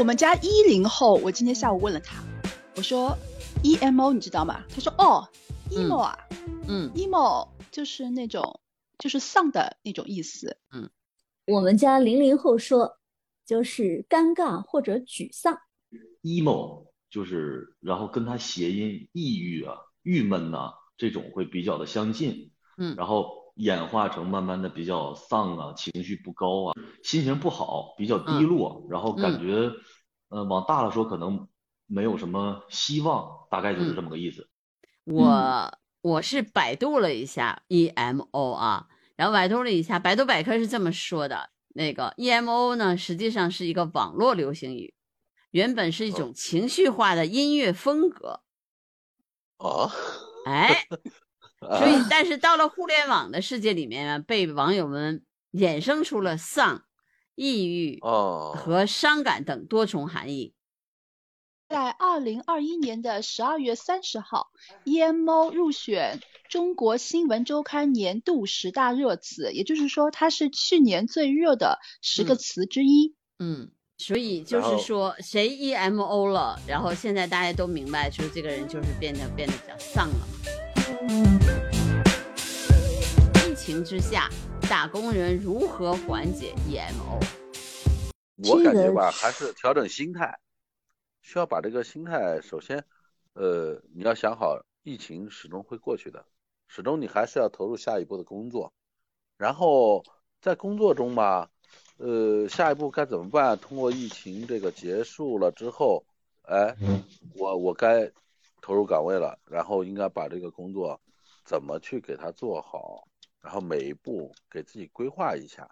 我们家一零后，我今天下午问了他，我说 emo 你知道吗？他说哦，emo 啊，嗯，emo 就是那种就是丧的那种意思。嗯，我们家零零后说就是尴尬或者沮丧。emo 就是，然后跟它谐音抑郁啊、郁闷呐、这种会比较的相近，嗯然后演化成慢慢的比较丧啊、情绪不高啊、心情不好、比较低落，然后感觉，呃，往大了说可能没有什么希望，大概就是这么个意思。我我是百度了一下 emo 啊，然后百度了一下，百度百科是这么说的，那个 emo 呢，实际上是一个网络流行语，原本是一种情绪化的音乐风格，啊，哎，所以但是到了互联网的世界里面呢，被网友们衍生出了丧、抑郁哦，和伤感等多重含义。在二零二一年的十二月三十号，emo 入选中国新闻周刊年度十大热词，也就是说，它是去年最热的十个嗯词之一。嗯，所以就是说，谁 emo 了，然后现在大家都明白，就是这个人就是变得变得比较丧了。疫情之下，打工人如何缓解 emo？我感觉吧，还是调整心态，需要把这个心态，首先，呃，你要想好，疫情始终会过去的，始终你还是要投入下一步的工作，然后在工作中吧，呃，下一步该怎么办？通过疫情这个结束了之后，哎，我我该投入岗位了，然后应该把这个工作怎么去给它做好，然后每一步给自己规划一下。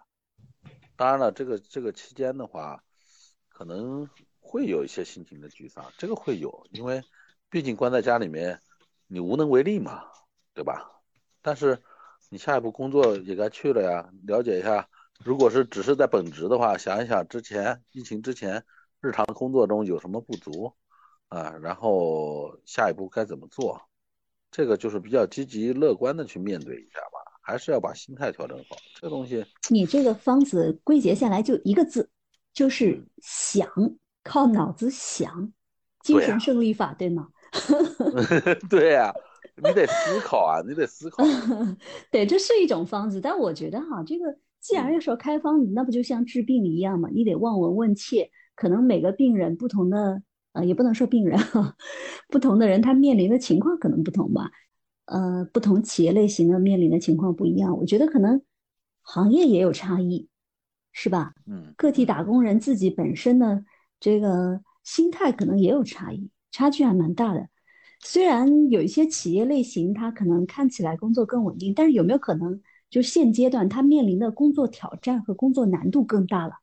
当然了，这个这个期间的话，可能会有一些心情的沮丧，这个会有，因为毕竟关在家里面，你无能为力嘛，对吧？但是你下一步工作也该去了呀，了解一下，如果是只是在本职的话，想一想之前疫情之前日常工作中有什么不足啊，然后下一步该怎么做，这个就是比较积极乐观的去面对一下吧，还是要把心态调整好，这个东西。你这个方子归结下来就一个字，就是想，靠脑子想，精神胜利法，对吗？对呀、你得思考啊，你得思考。对，这是一种方子，但我觉得哈，这个既然要说开方子，那不就像治病一样嘛？你得望闻问切，可能每个病人不同的，呃，也不能说病人哈，不同的人他面临的情况可能不同吧，呃，不同企业类型的面临的情况不一样，我觉得可能行业也有差异，是吧？嗯，个体打工人自己本身的这个心态可能也有差异，差距还蛮大的。虽然有一些企业类型，它可能看起来工作更稳定，但是有没有可能，就现阶段他面临的工作挑战和工作难度更大了？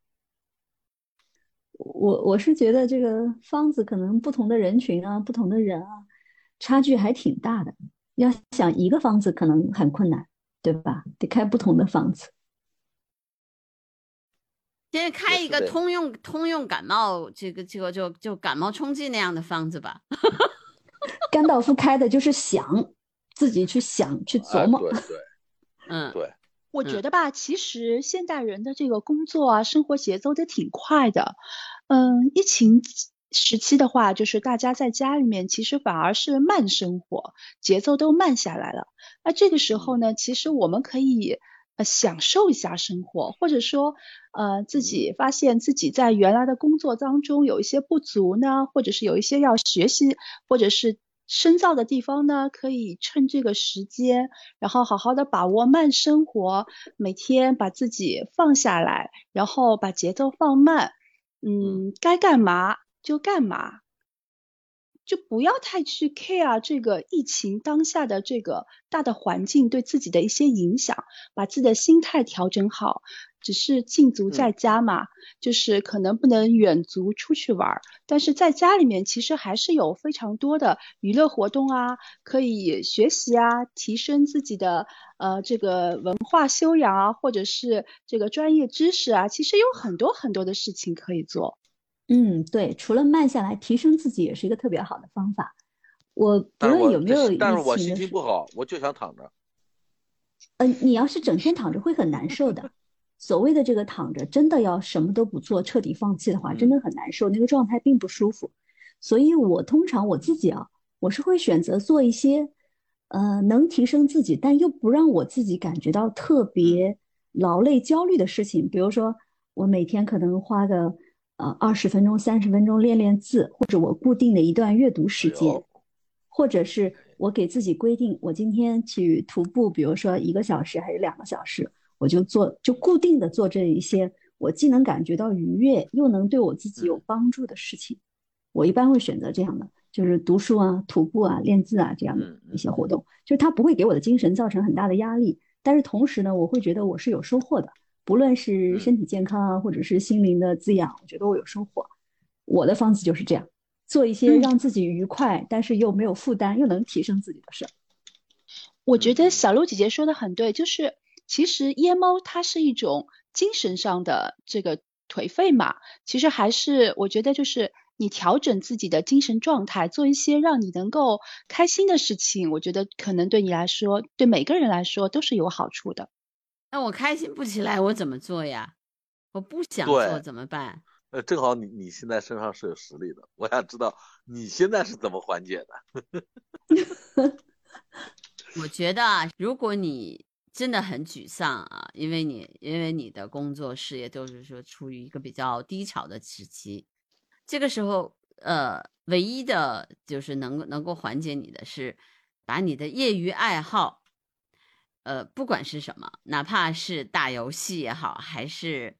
我我是觉得这个方子可能不同的人群啊，不同的人啊，差距还挺大的。要想一个方子可能很困难，对吧？得开不同的方子。现在开一个通用通用感冒这个这个就就感冒冲剂那样的方子吧。甘道夫开的就是想自己去想去琢哎，磨。对对 嗯，对，我嗯觉得吧，其实现代人的这个工作啊，生活节奏都挺快的。嗯，疫情时期的话，就是大家在家里面，其实反而是慢生活，节奏都慢下来了。那这个时候呢，其实我们可以呃享受一下生活，或者说呃自己发现自己在原来的工作当中有一些不足呢，或者是有一些要学习或者是深造的地方呢，可以趁这个时间。然后好好的把握慢生活，每天把自己放下来，然后把节奏放慢，嗯，该干嘛就干嘛，就不要太去 care 这个疫情当下的这个大的环境对自己的一些影响，把自己的心态调整好。只是禁足在家嘛，就是可能不能远足出去玩儿，但是在家里面其实还是有非常多的娱乐活动啊，可以学习啊，提升自己的呃这个文化修养啊，或者是这个专业知识啊，其实有很多很多的事情可以做。嗯，对，除了慢下来，提升自己也是一个特别好的方法。我不论有没有疫但是我心情不好，我就想躺着。呃，你要是整天躺着会很难受的。所谓的这个躺着，真的要什么都不做，彻底放弃的话，真的很难受，那个状态并不舒服。所以我通常我自己啊，我是会选择做一些，呃，能提升自己，但又不让我自己感觉到特别劳累、焦虑的事情。比如说，我每天可能花个呃二十分钟、三十分钟练练字，或者我固定的一段阅读时间，或者是我给自己规定，我今天去徒步，比如说一个小时还是两个小时。我就做，就固定的做这一些，我既能感觉到愉悦，又能对我自己有帮助的事情。我一般会选择这样的，就是读书啊、徒步啊、练字啊这样的一些活动，就是它不会给我的精神造成很大的压力，但是同时呢，我会觉得我是有收获的，不论是身体健康啊，或者是心灵的滋养，我觉得我有收获。我的方式就是这样，做一些让自己愉快，但是又没有负担，又能提升自己的事儿。我觉得小鹿姐姐说的很对，就是。其实 emo 它是一种精神上的这个颓废嘛，其实还是我觉得就是你调整自己的精神状态，做一些让你能够开心的事情，我觉得可能对你来说，对每个人来说都是有好处的。那我开心不起来，我怎么做呀？我不想做怎么办？呃，正好你你现在身上是有实力的，我想知道你现在是怎么缓解的。我觉得啊，如果你。真的很沮丧啊，因为你因为你的工作事业都是说处于一个比较低潮的时期，这个时候呃，唯一的就是能能够缓解你的是，把你的业余爱好，呃，不管是什么，哪怕是打游戏也好，还是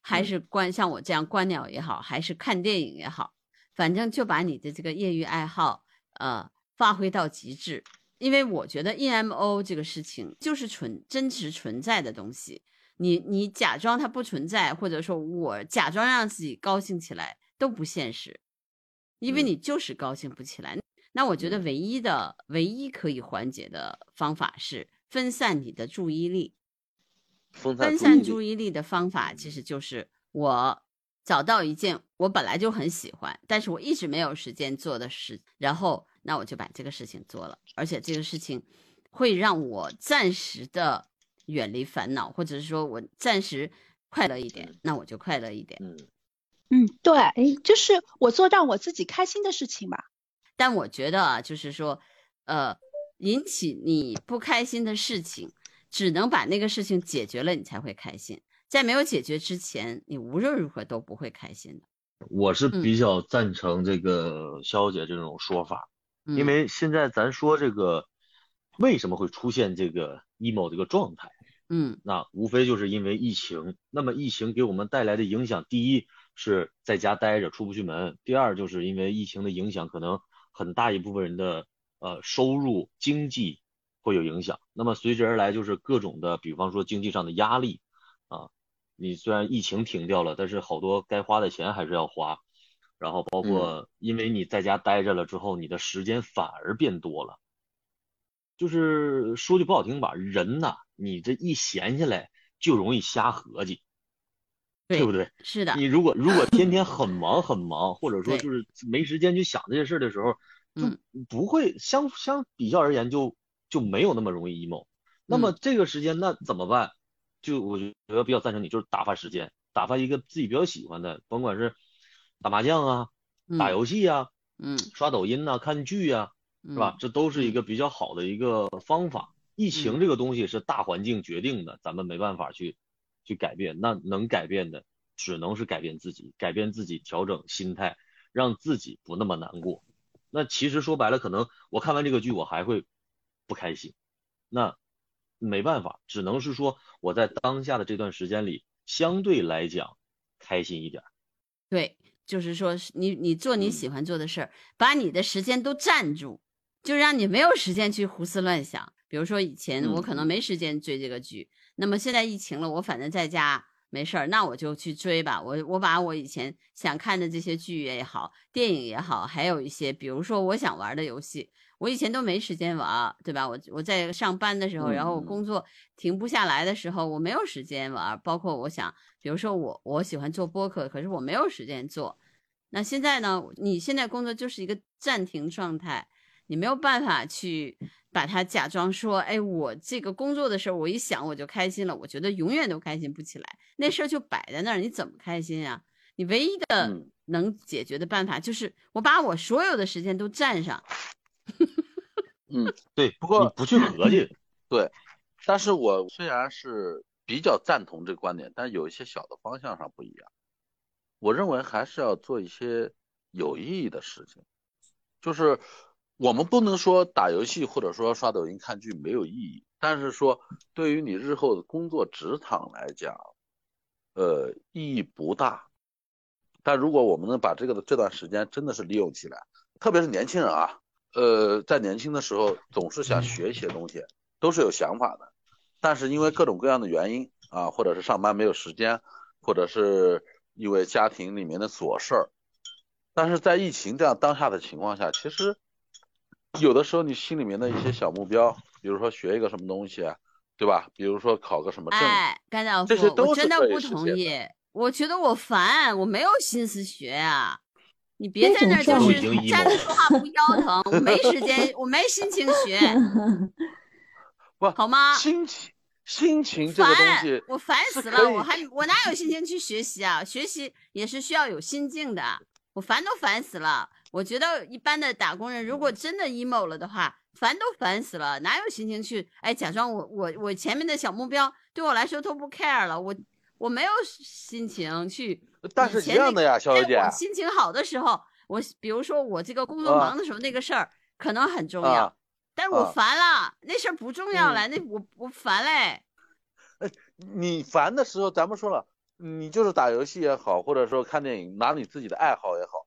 还是观像我这样观鸟也好，还是看电影也好，反正就把你的这个业余爱好呃发挥到极致。因为我觉得 emo 这个事情就是存真实存在的东西，你你假装它不存在，或者说我假装让自己高兴起来都不现实，因为你就是高兴不起来。那我觉得唯一的唯一可以缓解的方法是分散你的注意力。分散注意力的方法其实就是我找到一件我本来就很喜欢，但是我一直没有时间做的事，然后。那我就把这个事情做了，而且这个事情会让我暂时的远离烦恼，或者是说我暂时快乐一点，那我就快乐一点。嗯嗯，对，哎，就是我做让我自己开心的事情吧。但我觉得啊，就是说，呃，引起你不开心的事情，只能把那个事情解决了，你才会开心。在没有解决之前，你无论如何都不会开心的。我是比较赞成这个肖姐这种说法。因为现在咱说这个为什么会出现这个 emo 这个状态，嗯，那无非就是因为疫情。那么疫情给我们带来的影响，第一是在家待着出不去门，第二就是因为疫情的影响，可能很大一部分人的呃收入经济会有影响。那么随之而来就是各种的，比方说经济上的压力啊，你虽然疫情停掉了，但是好多该花的钱还是要花。然后包括，因为你在家待着了之后，你的时间反而变多了。就是说句不好听吧，人呐，你这一闲下来就容易瞎合计，对不对？是的。你如果如果 天天很忙很忙，或者说就是没时间去想这些事儿的时候，就不会相相比较而言就就没有那么容易 emo。那么这个时间那怎么办？就我觉得比较赞成你，就是打发时间，打发一个自己比较喜欢的，甭管是。打麻将啊，打游戏啊，嗯，刷抖音呐，看剧呀，是吧？这都是一个比较好的一个方法。疫情这个东西是大环境决定的，咱们没办法去去改变。那能改变的，只能是改变自己，改变自己，调整心态，让自己不那么难过。那其实说白了，可能我看完这个剧，我还会不开心。那没办法，只能是说我在当下的这段时间里，相对来讲开心一点。对。就是说，你你做你喜欢做的事儿，把你的时间都占住，就让你没有时间去胡思乱想。比如说以前我可能没时间追这个剧，那么现在疫情了，我反正在家没事儿，那我就去追吧。我我把我以前想看的这些剧也好，电影也好，还有一些比如说我想玩的游戏。我以前都没时间玩，对吧？我我在上班的时候，然后我工作停不下来的时候，我没有时间玩。包括我想，比如说我我喜欢做播客，可是我没有时间做。那现在呢？你现在工作就是一个暂停状态，你没有办法去把它假装说，哎，我这个工作的事儿，我一想我就开心了，我觉得永远都开心不起来，那事儿就摆在那儿，你怎么开心呀？你唯一的嗯能解决的办法就是我把我所有的时间都占上。嗯，对，不过你不去合计，对，但是我虽然是比较赞同这个观点，但有一些小的方向上不一样。我认为还是要做一些有意义的事情，就是我们不能说打游戏或者说刷抖音看剧没有意义，但是说对于你日后的工作职场来讲，呃，意义不大。但如果我们能把这个的这段时间真的是利用起来，特别是年轻人啊，呃，在年轻的时候总是想学一些东西，都是有想法的，但是因为各种各样的原因啊，或者是上班没有时间，或者是因为家庭里面的琐事儿，但是在疫情这样当下的情况下，其实有的时候你心里面的一些小目标，比如说学一个什么东西啊，对吧？比如说考个什么证，哎，甘道夫这些，都我是可以真的不实现同意。我觉得我烦，我没有心思学啊。你别在那儿就是站着说话不腰疼，我没时间，我没心情学，不好吗？心情心情这个东烦西，我烦死了，我还我哪有心情去学习啊？学习也是需要有心境的，我烦都烦死了。我觉得一般的打工人，如果真的 emo 了的话，烦都烦死了，哪有心情去哎假装我我我前面的小目标对我来说都不 care 了，我我没有心情去。但是一样的呀，小在姐姐我心情好的时候，我比如说我这个工作啊忙的时候，那个事儿可能很重要，啊，但是我啊烦了，那事儿不重要嗯了，那我我烦嘞。你烦的时候，咱们说了，你就是打游戏也好，或者说看电影，拿你自己的爱好也好，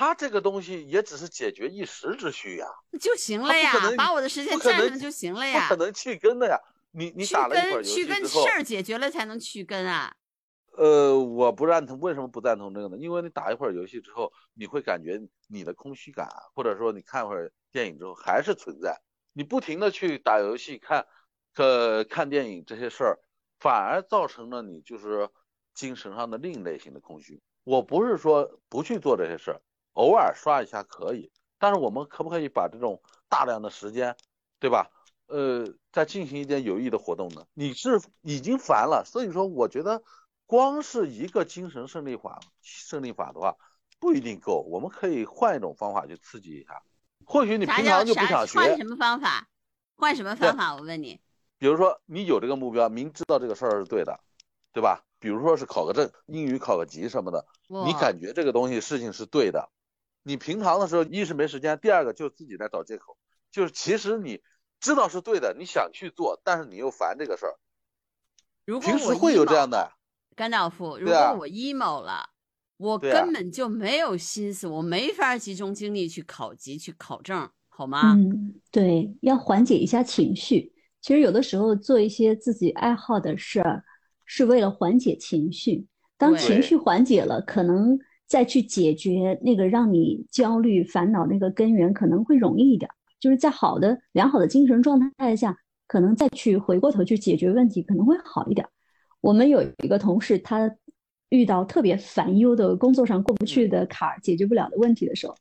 它这个东西也只是解决一时之需呀，就行了呀把我的时间占上就行了呀不呀可。能去根的呀。你你去打了一会儿去根戏之后事，儿解决了才能去根啊。呃，我不赞同，为什么不赞同这个呢？因为你打一会儿游戏之后，你会感觉你的空虚感，或者说你看会儿电影之后还是存在。你不停的去打游戏、看，呃，看电影这些事儿，反而造成了你就是精神上的另一类型的空虚。我不是说不去做这些事儿，偶尔刷一下可以，但是我们可不可以把这种大量的时间，对吧？呃，再进行一点有益的活动呢？你是已经烦了，所以说我觉得光是一个精神胜利法，胜利法的话不一定够，我们可以换一种方法去刺激一下。或许你平常就不想学，换什么方法？换什么方法？我问你。比如说你有这个目标，明知道这个事儿是对的，对吧？比如说是考个证，英语考个级什么的，你感觉这个东西事情是对的，你平常的时候一是没时间，第二个就是自己在找借口，就是其实你知道是对的，你想去做，但是你又烦这个事儿，如果我平时会有这 emo 样的，甘道夫，如果我 emo 了，我根本就没有心思，我没法集中精力去考级、去考证，好吗？嗯，对，要缓解一下情绪。其实有的时候做一些自己爱好的事儿，是为了缓解情绪。当情绪缓解了，可能再去解决那个让你焦虑、烦恼那个根源，可能会容易一点。就是在好的、良好的精神状态下，可能再去回过头去解决问题，可能会好一点。我们有一个同事，他遇到特别烦忧的工作上过不去的坎儿、解决不了的问题的时候，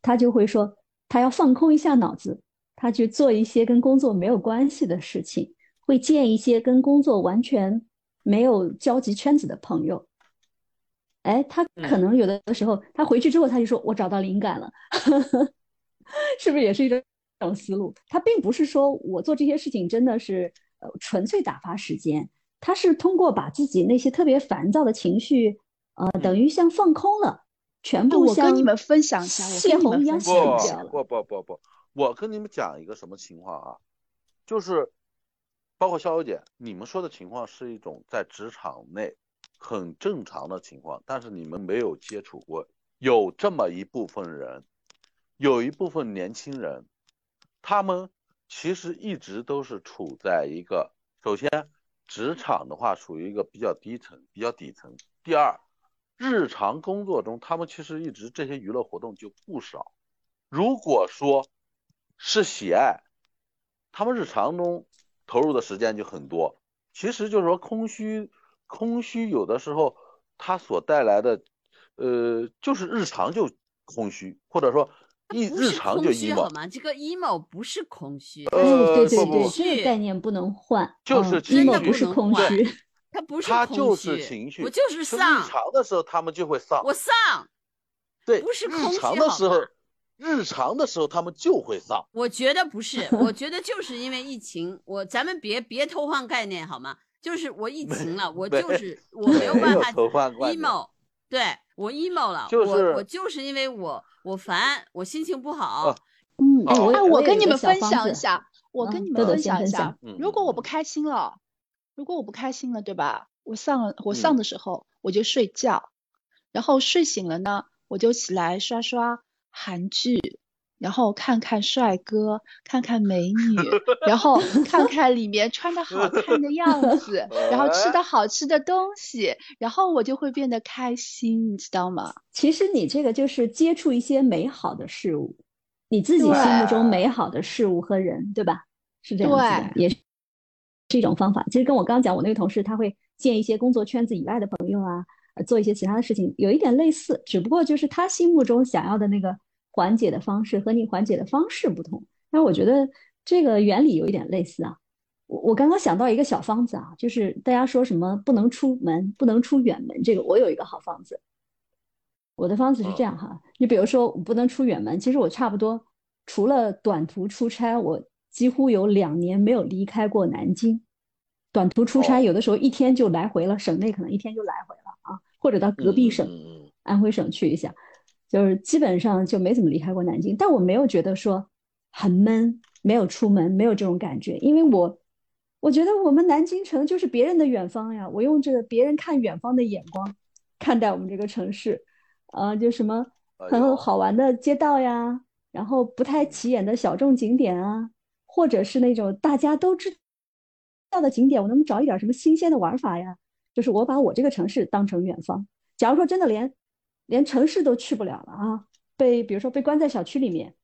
他就会说，他要放空一下脑子，他去做一些跟工作没有关系的事情，会见一些跟工作完全没有交集圈子的朋友。哎，他可嗯能有的时候，他回去之后他就说：“我找到灵感了。”是不是也是一种种思路？他并不是说我做这些事情真的是呃纯粹打发时间，他是通过把自己那些特别烦躁的情绪，呃，等于像放空了，全部我跟你们分享一下我泄跟你们洪一样分泄享一下掉了。不不不不，我跟你们讲一个什么情况啊？就是包括逍遥姐，你们说的情况是一种在职场内很正常的情况，但是你们没有接触过，有这么一部分人，有一部分年轻人，他们其实一直都是处在一个，首先职场的话属于一个比较低层、比较底层，第二，日常工作中他们其实一直这些娱乐活动就不少。如果说是喜爱，他们日常中投入的时间就很多。其实就是说空虚，空虚有的时候它所带来的，呃，就是日常就空虚，或者说一日常就空虚好 emo，吗？这个 emo 不是空虚，呃哦，对对对，不这个概念不能换，嗯就是情，emo 绪不是空虚，它不是空他就是情绪，我就是丧日丧，常的时候他们就会丧，我丧，对，不是空虚好常的时候，日常的时候他们就会丧。我觉得不是，我觉得就是因为疫情，我咱们别别偷换概念好吗？就是我疫情了，我就是我没有没有办法 emo，对我 emo 了，就是我我就是因为我我烦，我心情不好，啊嗯，哎，我跟你们分享一下，我嗯跟你们分享一下如果我不嗯开心了，如果我不开心了，对吧？我丧了，我嗯丧的时候我就睡觉，然后睡醒了呢，我就起来刷刷韩剧，然后看看帅哥，看看美女，然后看看里面穿的好看的样 子，然后吃的好吃的东西，然后我就会变得开心，你知道吗？其实你这个就是接触一些美好的事物，你自己心目中美好的事物和人，对吧？是这样子的，也是是一种方法。其实跟我刚刚讲，我那个同事他会见一些工作圈子以外的朋友啊，呃做一些其他的事情，有一点类似，只不过就是他心目中想要的那个缓解的方式和你缓解的方式不同。但我觉得这个原理有一点类似啊。我我刚刚想到一个小方子啊，就是大家说什么不能出门，不能出远门，这个我有一个好方子。我的方子是这样哈，你比如说我不能出远门，其实我差不多除了短途出差，我几乎有两年没有离开过南京。短途出差哦有的时候一天就来回了，省内可能一天就来回了啊，或者到隔壁省、安徽省去一下，就是基本上就没怎么离开过南京。但我没有觉得说很闷，没有出门，没有这种感觉，因为我我觉得我们南京城就是别人的远方呀，我用这个别人看远方的眼光看待我们这个城市，呃，就什么很好玩的街道呀，然后不太起眼的小众景点啊，或者是那种大家都知道的景点，我能不能找一点什么新鲜的玩法呀？就是我把我这个城市当成远方。假如说真的连连城市都去不了了啊，被比如说被关在小区里面，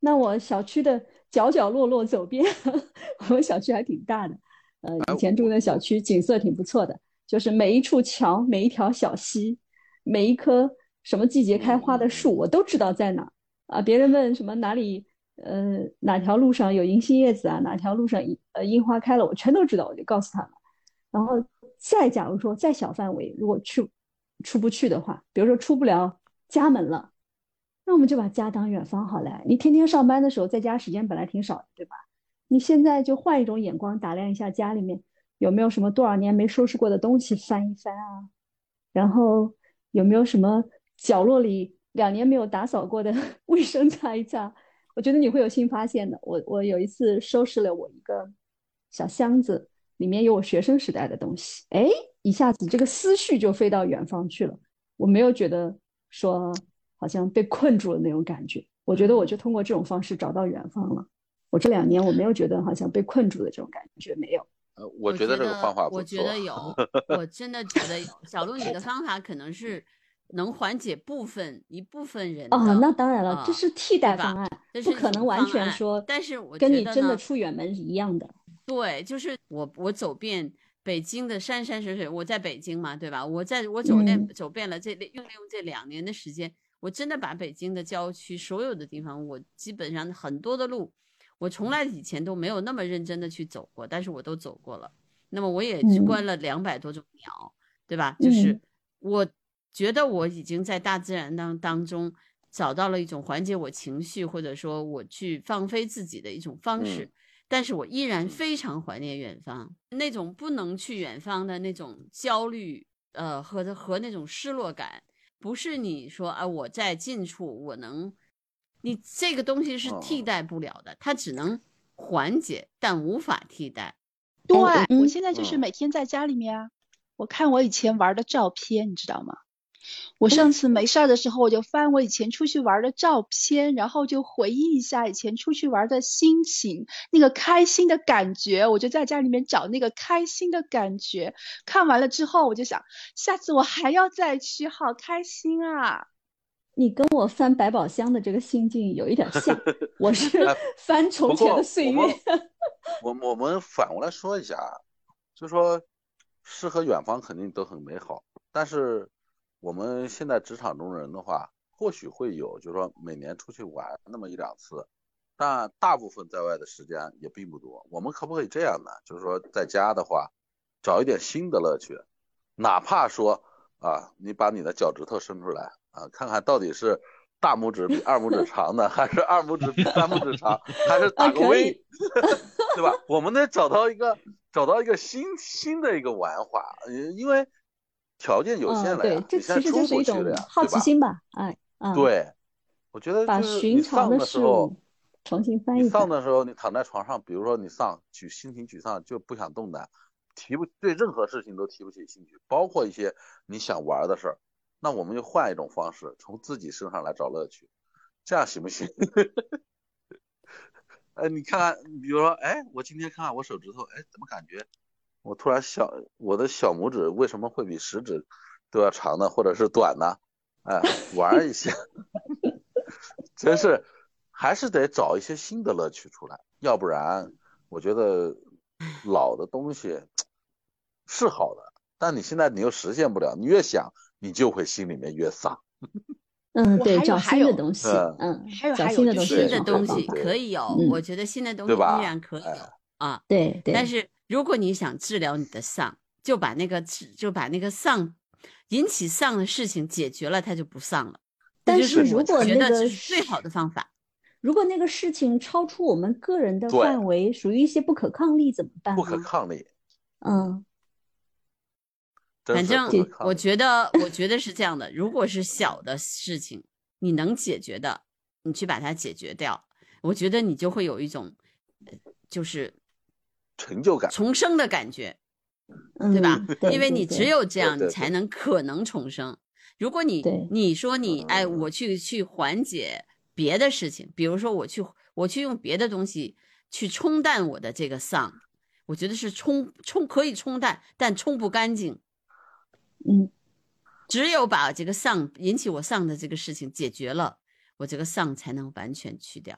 那我小区的角角落落走遍，我们小区还挺大的，呃，以前住的小区景色挺不错的，就是每一处桥、每一条小溪、每一棵什么季节开花的树，我都知道在哪啊。别人问什么哪里，呃，哪条路上有银杏叶子啊，哪条路上呃樱花开了，我全都知道，我就告诉他们。然后再假如说再小范围，如果去出不去的话，比如说出不了家门了，那我们就把家当远方好了。你天天上班的时候，在家时间本来挺少的，对吧？你现在就换一种眼光打量一下家里面有没有什么多少年没收拾过的东西翻一翻啊，然后有没有什么角落里两年没有打扫过的 卫生擦一擦。我觉得你会有新发现的。我我有一次收拾了我一个小箱子，里面有我学生时代的东西，哎，一下子这个思绪就飞到远方去了。我没有觉得说好像被困住了那种感觉，我觉得我就通过这种方式找到远方了。我这两年我没有觉得好像被困住的这种感觉，没有。呃，我我觉得这个方法不错。我觉得有，我真的觉得有。小鹿，你的方法可能是能缓解部分一部分人的。哦，那当然了，啊这是替代方案，这是不可能完全说，但是我跟你真的出远门是一样的。对，就是我我走遍北京的山山水水，我在北京嘛，对吧？我在我走遍、嗯走遍了这用利用这两年的时间，我真的把北京的郊区所有的地方，我基本上很多的路，我从来以前都没有那么认真的去走过，但是我都走过了。那么我也去嗯观了两百多种鸟，对吧？就是嗯我觉得我已经在大自然当当中找到了一种缓解我情绪，或者说我去放飞自己的一种方式。嗯但是我依然嗯非常怀念远方，那种不能去远方的那种焦虑，呃，和和那种失落感，不是你说啊，我在近处我能，你这个东西是替哦代不了的，它只能缓解，但无法替代。对，嗯我现在就是嗯每天在家里面啊，我看我以前玩的照片，你知道吗？我上次没事儿的时候，我就翻我以前出去玩的照片，然后就回忆一下以前出去玩的心情，那个开心的感觉，我就在家里面找那个开心的感觉。看完了之后，我就想，下次我还要再去，好开心啊！你跟我翻百宝箱的这个心境有一点像，我是哎 翻从前的岁月我。们我我们反过来说一下，啊就说诗和远方肯定都很美好，但是我们现在职场中人的话，或许会有，就是说每年出去玩那么一两次，但大部分在外的时间也并不多。我们可不可以这样呢？就是说在家的话，找一点新的乐趣，哪怕说啊，你把你的脚趾头伸出来啊，看看到底是大拇指比二拇指长呢，还是二拇指比三拇指长，还是打个 V，对吧？我们得找到一个找到一个新新的一个玩法，因为条件有限了呀。对，这其实就是一种好奇心吧，哎。对，我觉得把寻常的事物重新翻译。丧的时候，你躺在床上，比如说你丧，沮心情沮丧，就不想动弹，提不对任何事情都提不起兴趣，包括一些你想玩的事儿，那我们就换一种方式，从自己身上来找乐趣，这样行不行？哎，你看看，比如说，哎，我今天看看我手指头，哎，怎么感觉我突然想，我的小拇指为什么会比食指都要长呢，或者是短呢？哎，玩一下，真是还是得找一些新的乐趣出来，要不然我觉得老的东西是好的，但你现在你又实现不了，你越想你就会心里面越丧。嗯，对，找新的东西，嗯，还有找新的东西，新的东西可以有，我觉得新的东西依然可以有啊。对对。但是如果你想治疗你的丧，就把那个就把那个丧。引起丧的事情解决了，他就不丧了。但是如果那个最好的方法，如果那个事情超出我们个人的范围，属于一些不可抗力，怎么办？不可抗力。嗯。反正我觉得，我觉得是这样的。如果是小的事情，你能解决的，你去把它解决掉，我觉得你就会有一种，就是成就感、重生的感觉。对吧？因为你只有这样，你才能可能重生。如果你你说你哎，我去去缓解别的事情，比如说我去我去用别的东西去冲淡我的这个丧，我觉得是冲冲可以冲淡，但冲不干净。嗯，只有把这个丧引起我丧的这个事情解决了，我这个丧才能完全去掉。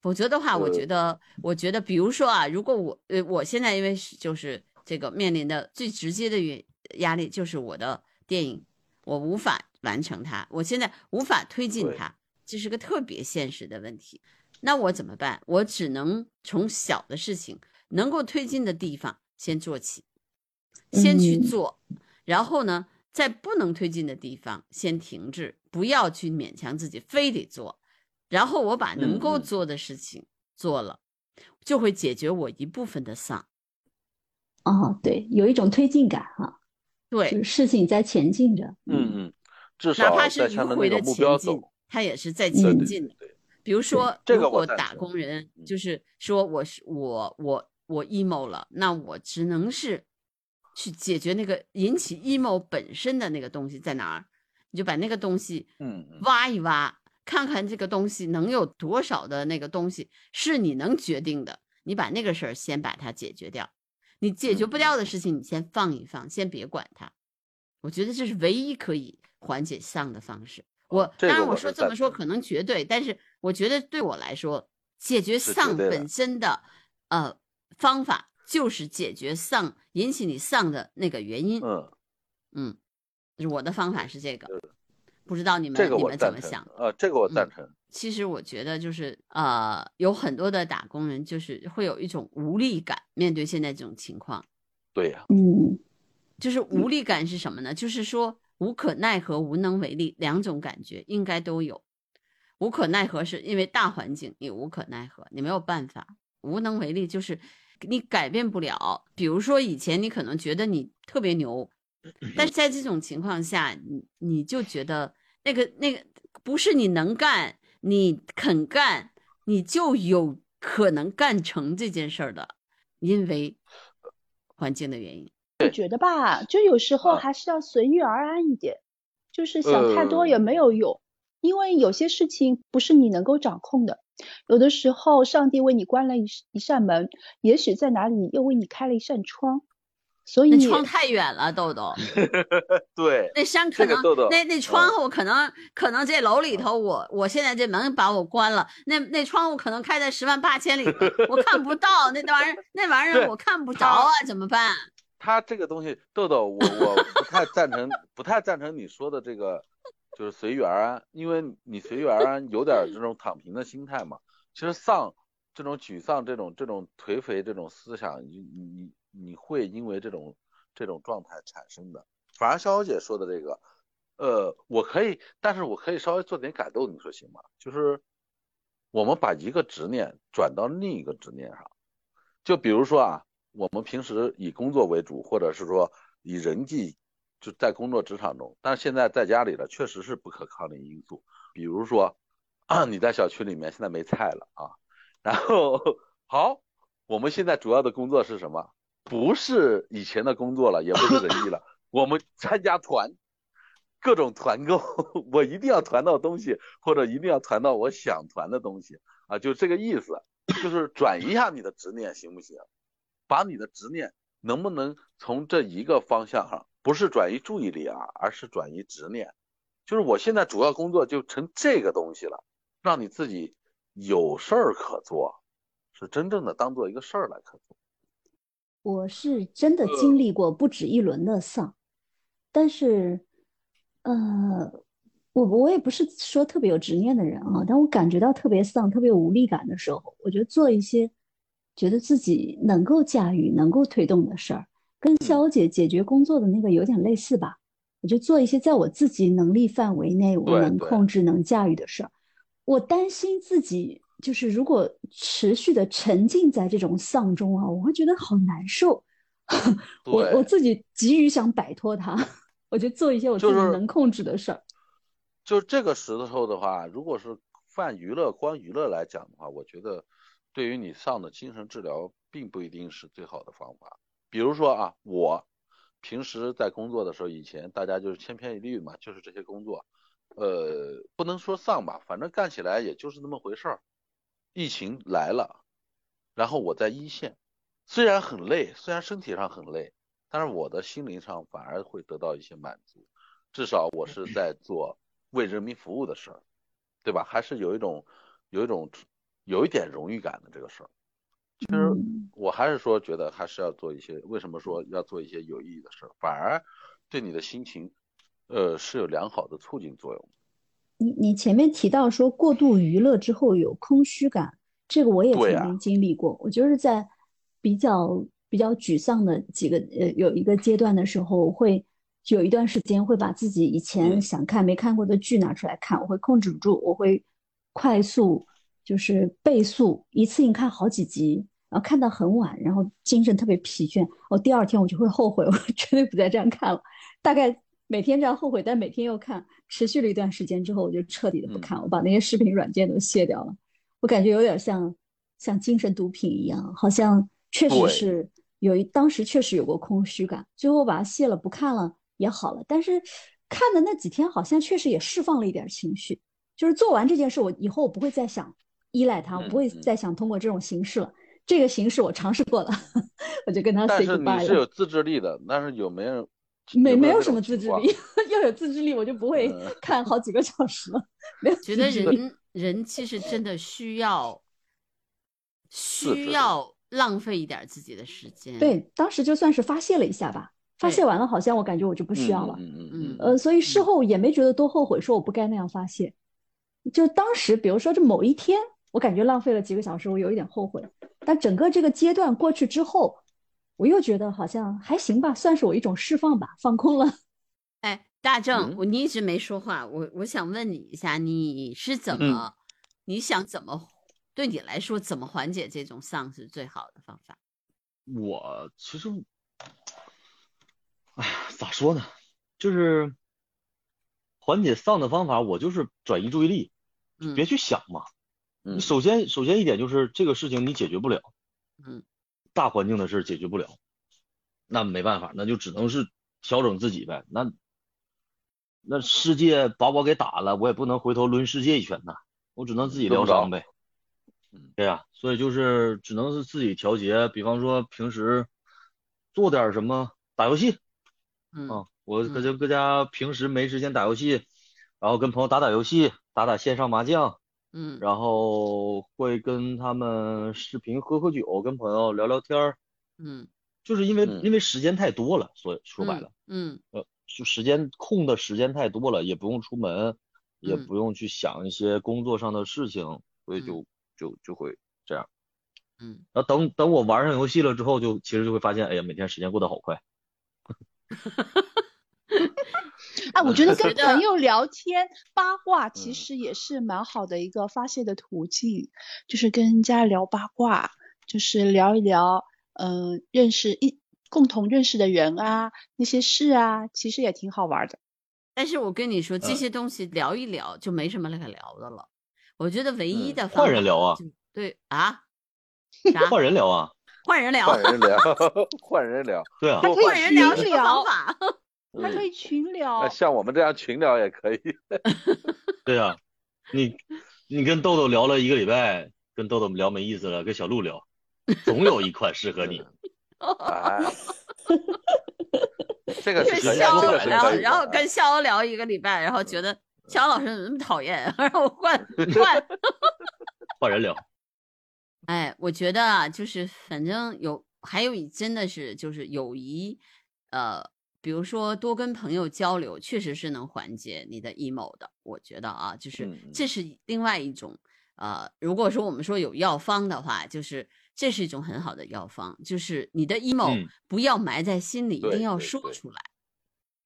否则的话，我觉得我觉得，比如说啊，如果我呃我现在因为就是。这个面临的最直接的原压力就是我的电影，我无法完成它，我现在无法推进它，这是个特别现实的问题。那我怎么办？我只能从小的事情能够推进的地方先做起，先去做，然后呢，在不能推进的地方先停滞，不要去勉强自己非得做，然后我把能够做的事情做了，就会解决我一部分的丧。哦，对，有一种推进感哈，对，事情在前进着，嗯嗯，至少哪怕是迂回的前进，它也是在前进的。比如说，如果打工人就是说我是我我我 emo 了，那我只能是去解决那个引起 emo 本身的那个东西在哪儿，你就把那个东西嗯挖一挖，看看这个东西能有多少的那个东西是你能决定的，你把那个事儿先把它解决掉。你解决不掉的事情，你先放一放，先别管它。我觉得这是唯一可以缓解丧的方式。我当然我说这么说可能绝对，但是我觉得对我来说，解决丧本身的呃方法就是解决丧引起你丧的那个原因。嗯嗯，我的方法是这个，不知道你们你们怎么想？呃，这个我赞成。其实我觉得就是呃，有很多的打工人就是会有一种无力感，面对现在这种情况。对呀，嗯，就是无力感是什么呢？就是说无可奈何、无能为力两种感觉应该都有。无可奈何是因为大环境你无可奈何，你没有办法；无能为力就是你改变不了。比如说以前你可能觉得你特别牛，但是在这种情况下，你你就觉得那个那个不是你能干。你肯干，你就有可能干成这件事儿的，因为环境的原因。我觉得吧，就有时候还是要随遇而安一点，就是想太多也没有用，因为有些事情不是你能够掌控的。有的时候，上帝为你关了一一扇门，也许在哪里又为你开了一扇窗。所以窗太远了，豆豆。对，那山可能那那窗户可能可能这楼里头，我我现在这门把我关了，那那窗户可能开在十万八千里，我看不到那玩意儿，那玩意儿我看不着啊，怎么办？他这个东西，豆豆，我我不太赞成，不太赞成你说的这个就是随缘啊，因为你随缘啊，有点这种躺平的心态嘛。其实丧这种沮丧、这种这种颓废这种思想，你你你会因为这种这种状态产生的。反而潇潇姐说的这个，呃，我可以，但是我可以稍微做点改动，你说行吗？就是我们把一个执念转到另一个执念上，就比如说啊，我们平时以工作为主，或者是说以人际就在工作职场中，但是现在在家里了，确实是不可抗力因素。比如说啊，你在小区里面现在没菜了啊，然后 好，我们现在主要的工作是什么？不是以前的工作了，也不是人力了，我们参加团，各种团购，我一定要团到东西，或者一定要团到我想团的东西啊，就这个意思，就是转移一下你的执念，行不行？把你的执念能不能从这一个方向上，不是转移注意力啊，而是转移执念，就是我现在主要工作就成这个东西了，让你自己有事儿可做，是真正的当做一个事儿来可做。我是真的经历过不止一轮的丧，但是，呃，我我也不是说特别有执念的人啊，当我感觉到特别丧、特别无力感的时候，我就做一些觉得自己能够驾驭、能够推动的事儿，跟肖姐解决工作的那个有点类似吧。我就做一些在我自己能力范围内我能控制、能驾驭的事儿。我担心自己。就是如果持续的沉浸在这种丧中啊，我会觉得好难受。我我自己急于想摆脱它，我就做一些我自己能控制的事儿。就这个时候的话，如果是泛娱乐、光娱乐来讲的话，我觉得对于你丧的精神治疗，并不一定是最好的方法。比如说啊，我平时在工作的时候，以前大家就是千篇一律嘛，就是这些工作，呃，不能说丧吧，反正干起来也就是那么回事儿。疫情来了，然后我在一线，虽然很累，虽然身体上很累，但是我的心灵上反而会得到一些满足，至少我是在做为人民服务的事儿，对吧？还是有一种有一种有一点荣誉感的这个事儿。其实我还是说觉得还是要做一些，为什么说要做一些有意义的事儿，反而对你的心情，呃，是有良好的促进作用。你你前面提到说过度娱乐之后有空虚感，这个我也曾经经历过。我就是在比较比较沮丧的几个呃有一个阶段的时候，会有一段时间会把自己以前想看没看过的剧拿出来看，我会控制不住，我会快速就是倍速一次性看好几集，然后看到很晚，然后精神特别疲倦，我第二天我就会后悔，我 绝对不再这样看了。大概。每天这样后悔，但每天又看，持续了一段时间之后，我就彻底的不看，我把那些视频软件都卸掉了。我感觉有点像像精神毒品一样，好像确实是有一当时确实有过空虚感，最后把它卸了不看了也好了。但是看的那几天好像确实也释放了一点情绪，就是做完这件事，我以后我不会再想依赖它，我不会再想通过这种形式了。这个形式我尝试过了，我就跟他 say goodbye 了。但是你是有自制力的，但是有没有？没没有什么自制力，要有自制力，我就不会 看好几个小时了。没有觉得人人其实真的需要需要浪费一点自己的时间。对，当时就算是发泄了一下吧，发泄完了，好像我感觉我就不需要了。嗯嗯嗯。呃，所以事后也没觉得多后悔，说我不该那样发泄。就当时，比如说这某一天，我感觉浪费了几个小时，我有一点后悔。但整个这个阶段过去之后。我又觉得好像还行吧，算是我一种释放吧，放空了。哎，大正，我你一直没说话，我我想问你一下，你是怎么，你想怎么，对你来说怎么缓解这种丧是最好的方法？我其实，哎呀，咋说呢，就是缓解丧的方法，我就是转移注意力，别去想嘛。嗯，首先首先一点就是这个事情你解决不了。嗯。大环境的事解决不了，那没办法，那就只能是调整自己呗。那那世界把我给打了，我也不能回头抡世界一拳呐，我只能自己疗伤呗。对呀，所以就是只能是自己调节。比方说平时做点什么，打游戏。嗯，我搁家搁家平时没时间打游戏，然后跟朋友打打游戏，打打线上麻将。嗯，然后会跟他们视频喝喝酒，跟朋友聊聊天儿。嗯，就是因为因为时间太多了，所以说白了，嗯，呃，就时间空的时间太多了，也不用出门，也嗯不用去想一些工作上的事情，所以嗯就就就会这样。嗯，然后等等我玩上游戏了之后，就其实就会发现，哎呀，每天时间过得好快。哎，我觉得跟朋友聊天八卦其嗯实也是蛮好的一个发泄的途径，就是跟人家聊八卦，就是聊一聊，嗯、认识一共同认识的人啊，那些事啊，其实也挺好玩的。但是我跟你说，这嗯些东西聊一聊就没什么可聊的了。我觉得唯一嗯的 换人聊啊，对啊，啥换人聊啊，换人聊，换人聊，换人聊。对啊换人聊是方聊，法。还可以群聊那。像我们这样群聊也可以。对啊，你你跟豆豆聊了一个礼拜，跟豆豆聊没意思了，跟小鹿聊，总有一款适合你。哎，这个是，肖这欧，然后跟肖欧聊一个礼拜，然后觉得肖欧老师怎么那么讨厌，然后换换。换 人聊，哎，我觉得啊，就是反正有还有一真的是就是友谊，呃，比如说多跟朋友交流，确实是能缓解你的 emo 的。我觉得啊，就是这是另外一种呃，如果说我们说有药方的话，就是这是一种很好的药方，就是你的 emo 嗯。不要埋在心里，一定要说出来。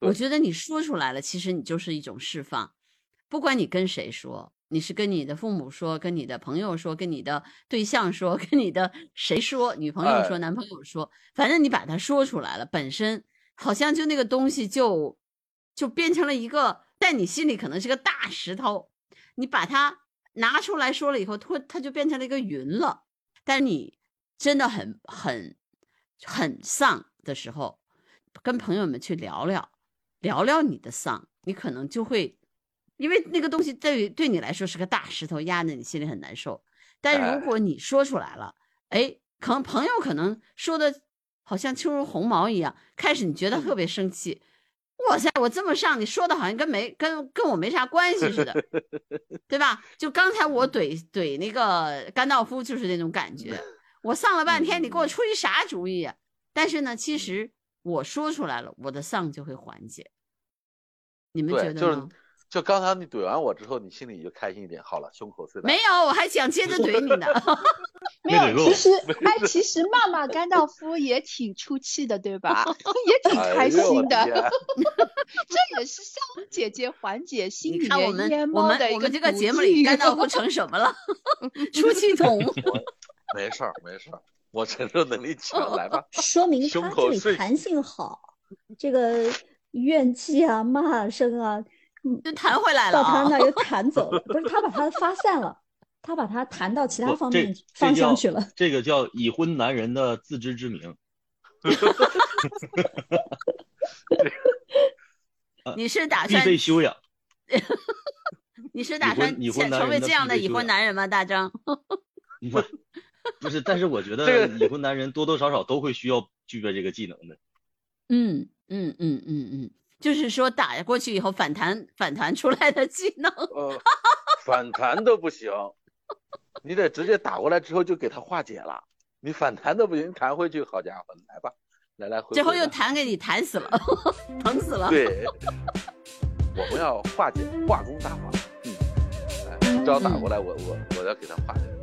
我觉得你说出来了，其实你就是一种释放，不管你跟谁说，你是跟你的父母说，跟你的朋友说，跟你的对象说，跟你的谁说，女朋友说，哎。男朋友说，反正你把它说出来了，本身好像就那个东西就就变成了一个在你心里可能是个大石头，你把它拿出来说了以后，它它就变成了一个云了。但是你真的很很很丧的时候，跟朋友们去聊聊，聊聊你的丧，你可能就会，因为那个东西对于对你来说是个大石头，压在你心里很难受。但哎如果你说出来了，哎，可能朋友可能说的好像轻如鸿毛一样，开始你觉得特别生气，哇塞，我这么上，你说的好像跟没跟跟我没啥关系似的，对吧？就刚才我怼怼那个甘道夫就是那种感觉，我丧了半天，你给我出一啥主意啊？但是呢，其实我说出来了，我的丧就会缓解。你们觉对，就是得呢？就刚才你怼完我之后，你心里就开心一点。好了，胸口碎了。没有，我还想接着怼你呢。没有，其实哎，其实骂骂甘道夫也挺出气的，对吧？也挺开心的，天 这也是香红姐姐缓解心你里面看我们我烟猫的一们我们这个途节目里径甘道夫成什么了？出气筒。没事儿，没事儿，我承受能力强，来吧。说明胸他这里弹性好，这个怨气啊、骂声啊，嗯，就弹回来了啊到他那又弹走了，不是他把它发散了，他把它弹到其他方面方向去了。这个叫已婚男人的自知之明。你是打必算备修养。你是打算已婚男成为这样的已婚男人吗？大张，不，不是，但是我觉得已婚男人多多少少都会需要具备这个技能的。嗯嗯嗯嗯嗯，就是说打过去以后反弹反弹出来的技能。呃，反弹都不行，你得直接打过来之后就给他化解了。你反弹都不行，弹回去，好家伙，来吧，来来回回。最后又弹给你弹死了，疼死了。对，我们要化解，化功大法。嗯，哎，一招打过来，我我我要给他化解。